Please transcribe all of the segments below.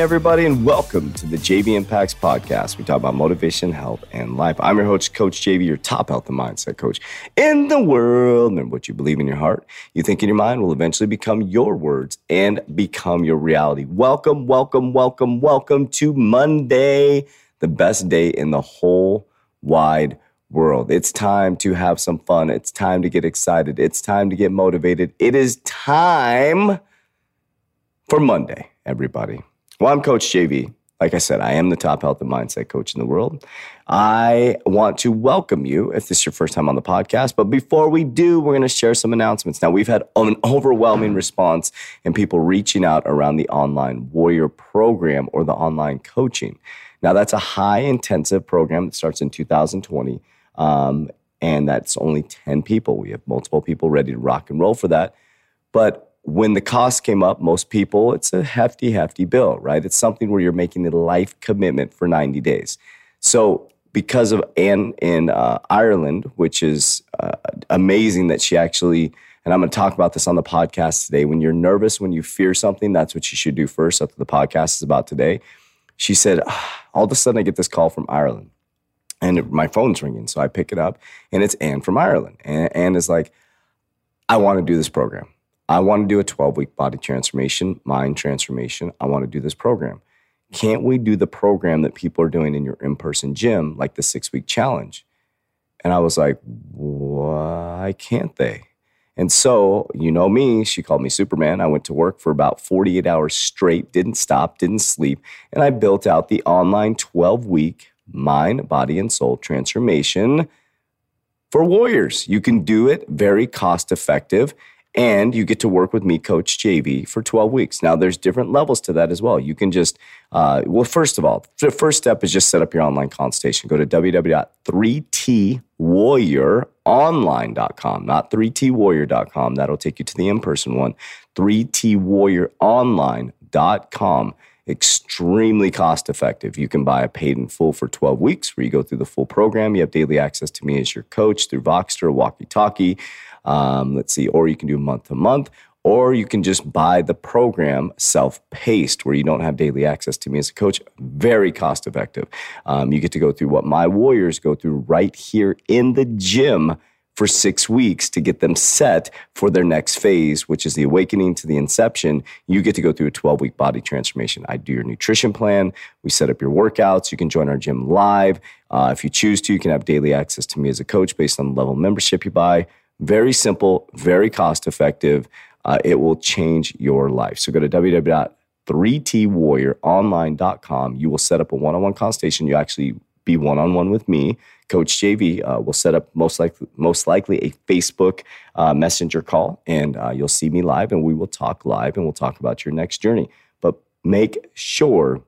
everybody, and welcome to the JV Impacts Podcast. We talk about motivation, health, and life. I'm your host, Coach JV, your top health and mindset coach in the world. And what you believe in your heart, you think in your mind will eventually become your words and become your reality. Welcome, welcome, welcome, welcome to Monday, the best day in the whole wide world. It's time to have some fun. It's time to get excited. It's time to get motivated. It is time for Monday, everybody. Well, I'm Coach JV. Like I said, I am the top health and mindset coach in the world. I want to welcome you if this is your first time on the podcast. But before we do, we're going to share some announcements. Now, we've had an overwhelming response and people reaching out around the online warrior program or the online coaching. Now, that's a high intensive program that starts in 2020. Um, and that's only 10 people. We have multiple people ready to rock and roll for that. But when the cost came up, most people, it's a hefty, hefty bill, right? It's something where you're making a life commitment for 90 days. So, because of Anne in uh, Ireland, which is uh, amazing that she actually, and I'm going to talk about this on the podcast today. When you're nervous, when you fear something, that's what you should do first. That's what the podcast is about today. She said, ah, all of a sudden, I get this call from Ireland and my phone's ringing. So I pick it up and it's Anne from Ireland. And Anne is like, I want to do this program. I want to do a 12 week body transformation, mind transformation. I want to do this program. Can't we do the program that people are doing in your in person gym, like the six week challenge? And I was like, why can't they? And so, you know me, she called me Superman. I went to work for about 48 hours straight, didn't stop, didn't sleep. And I built out the online 12 week mind, body, and soul transformation for warriors. You can do it very cost effective and you get to work with me, Coach JV, for 12 weeks. Now, there's different levels to that as well. You can just, uh, well, first of all, the first step is just set up your online consultation. Go to www.3twarrioronline.com, not 3twarrior.com. That'll take you to the in person one. 3twarrioronline.com. Extremely cost effective. You can buy a paid in full for 12 weeks where you go through the full program. You have daily access to me as your coach through Voxer, Walkie Talkie. Um, let's see, or you can do month to month, or you can just buy the program self-paced where you don't have daily access to me as a coach very cost effective um, you get to go through what my warriors go through right here in the gym for six weeks to get them set for their next phase, which is the awakening to the inception. You get to go through a 12 week body transformation. I do your nutrition plan. We set up your workouts. You can join our gym live. Uh, if you choose to, you can have daily access to me as a coach based on the level of membership you buy. Very simple, very cost effective. Uh, it will change your life. So go to www.3twarrioronline.com. You will set up a one on one consultation. You actually be one on one with me. Coach JV uh, will set up most likely, most likely a Facebook uh, messenger call, and uh, you'll see me live, and we will talk live, and we'll talk about your next journey. But make sure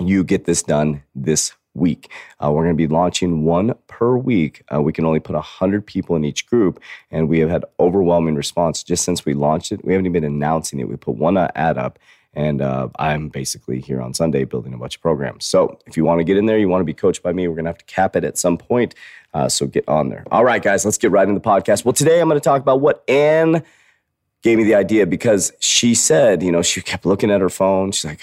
you get this done this week. Uh, we're going to be launching one per week. Uh, we can only put 100 people in each group, and we have had overwhelming response just since we launched it. We haven't even been announcing it. We put one uh, ad up, and uh, I'm basically here on Sunday building a bunch of programs. So if you want to get in there, you want to be coached by me, we're going to have to cap it at some point. Uh, so get on there. All right, guys, let's get right into the podcast. Well, today I'm going to talk about what Anne gave me the idea because she said, you know, she kept looking at her phone. She's like,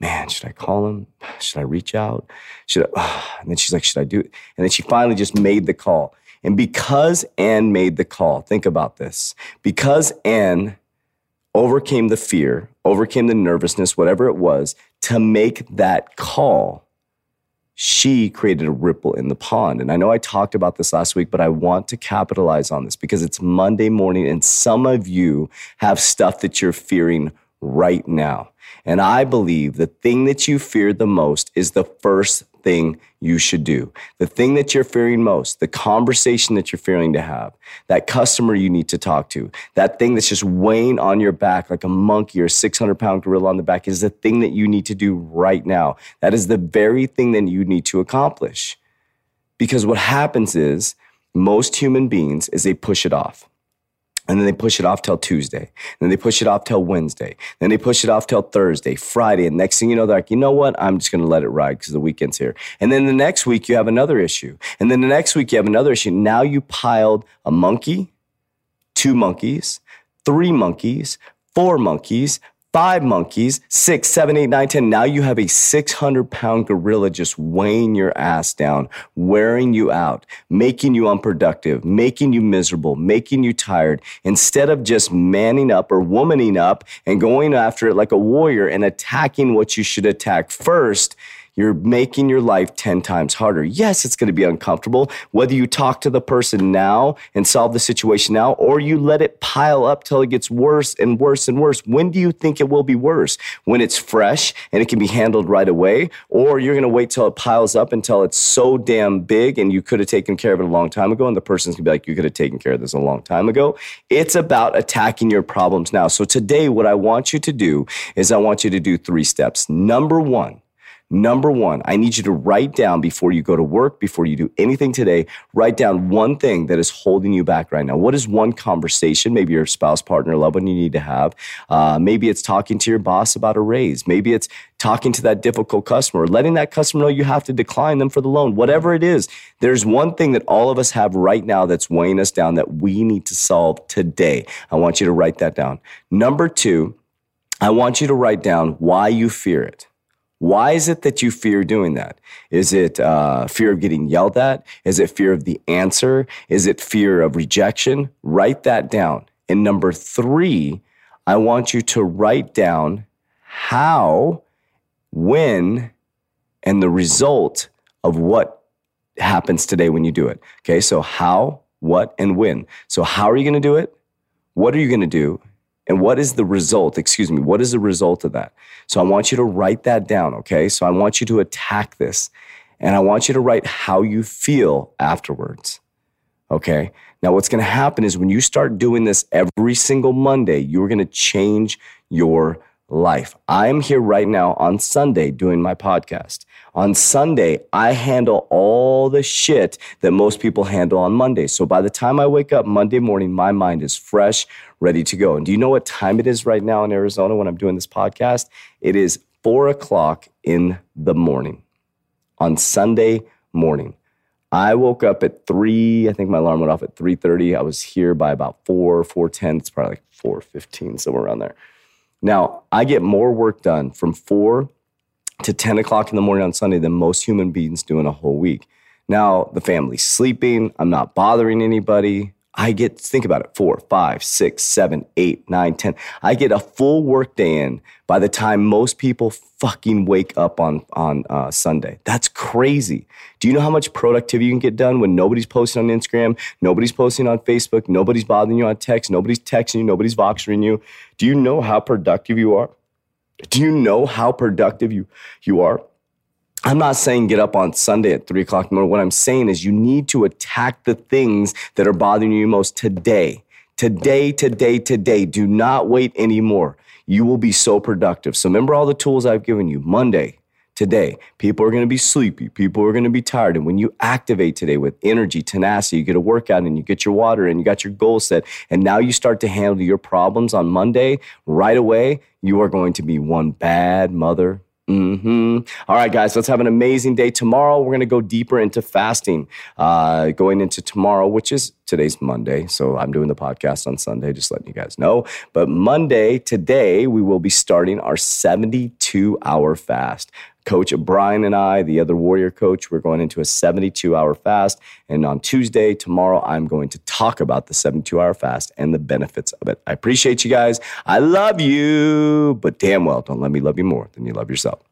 man, should I call him? Should I reach out? Should I? And then she's like, should I do it? And then she finally just made the call. And because Anne made the call, think about this. Because Anne overcame the fear, overcame the nervousness, whatever it was, to make that call, she created a ripple in the pond. And I know I talked about this last week, but I want to capitalize on this because it's Monday morning and some of you have stuff that you're fearing right now. And I believe the thing that you fear the most is the first thing you should do. The thing that you're fearing most, the conversation that you're fearing to have, that customer you need to talk to, that thing that's just weighing on your back like a monkey or a 600 pound gorilla on the back is the thing that you need to do right now. That is the very thing that you need to accomplish Because what happens is most human beings is they push it off. And then they push it off till Tuesday. And Then they push it off till Wednesday. Then they push it off till Thursday, Friday. And next thing you know, they're like, you know what? I'm just going to let it ride because the weekend's here. And then the next week, you have another issue. And then the next week, you have another issue. Now you piled a monkey, two monkeys, three monkeys, four monkeys, five monkeys, six, seven, eight, nine, ten. Now you have a 600 pound gorilla just weighing your ass down, wearing you out, making you unproductive, making you miserable, making you tired. Instead of just manning up or womaning up and going after it like a warrior and attacking what you should attack first, you're making your life 10 times harder. Yes, it's going to be uncomfortable, whether you talk to the person now and solve the situation now, or you let it pile up till it gets worse and worse and worse. When do you think it will be worse? When it's fresh and it can be handled right away, or you're going to wait till it piles up until it's so damn big and you could have taken care of it a long time ago, and the person's going to be like, you could have taken care of this a long time ago. It's about attacking your problems now. So today, what I want you to do is I want you to do three steps. Number one, Number one, I need you to write down before you go to work, before you do anything today, write down one thing that is holding you back right now. What is one conversation, maybe your spouse, partner, loved one you need to have? Uh, maybe it's talking to your boss about a raise. Maybe it's talking to that difficult customer, letting that customer know you have to decline them for the loan. Whatever it is, there's one thing that all of us have right now that's weighing us down that we need to solve today. I want you to write that down. Number two, I want you to write down why you fear it. Why is it that you fear doing that? Is it uh, fear of getting yelled at? Is it fear of the answer? Is it fear of rejection? Write that down. And number three, I want you to write down how, when, and the result of what happens today when you do it. Okay, so how, what, and when. So, how are you going to do it? What are you going to do? And what is the result? Excuse me, what is the result of that? So I want you to write that down, okay? So I want you to attack this and I want you to write how you feel afterwards, okay? Now, what's gonna happen is when you start doing this every single Monday, you're gonna change your life. I'm here right now on Sunday doing my podcast. On Sunday, I handle all the shit that most people handle on Monday. So by the time I wake up Monday morning, my mind is fresh, ready to go. And do you know what time it is right now in Arizona when I'm doing this podcast? It is four o'clock in the morning on Sunday morning. I woke up at three. I think my alarm went off at three thirty. I was here by about four, four ten. It's probably like four fifteen, somewhere around there. Now, I get more work done from four to 10 o'clock in the morning on Sunday than most human beings do in a whole week. Now, the family's sleeping. I'm not bothering anybody. I get, think about it, four, five, six, seven, eight, nine, ten. I get a full work day in by the time most people fucking wake up on, on uh, Sunday. That's crazy. Do you know how much productivity you can get done when nobody's posting on Instagram, nobody's posting on Facebook, nobody's bothering you on text, nobody's texting you, nobody's voxering you? Do you know how productive you are? Do you know how productive you, you are? I'm not saying get up on Sunday at three o'clock in the morning. What I'm saying is you need to attack the things that are bothering you most today. Today, today, today. Do not wait anymore. You will be so productive. So remember all the tools I've given you. Monday, today. People are going to be sleepy. People are going to be tired. And when you activate today with energy, tenacity, you get a workout and you get your water and you got your goal set. And now you start to handle your problems on Monday right away. You are going to be one bad mother Mm-hmm. All right, guys, let's have an amazing day. Tomorrow, we're going to go deeper into fasting. Uh, going into tomorrow, which is today's Monday. So I'm doing the podcast on Sunday, just letting you guys know. But Monday, today, we will be starting our 72 hour fast. Coach Brian and I, the other warrior coach, we're going into a 72 hour fast. And on Tuesday, tomorrow, I'm going to talk about the 72 hour fast and the benefits of it. I appreciate you guys. I love you, but damn well, don't let me love you more than you love yourself.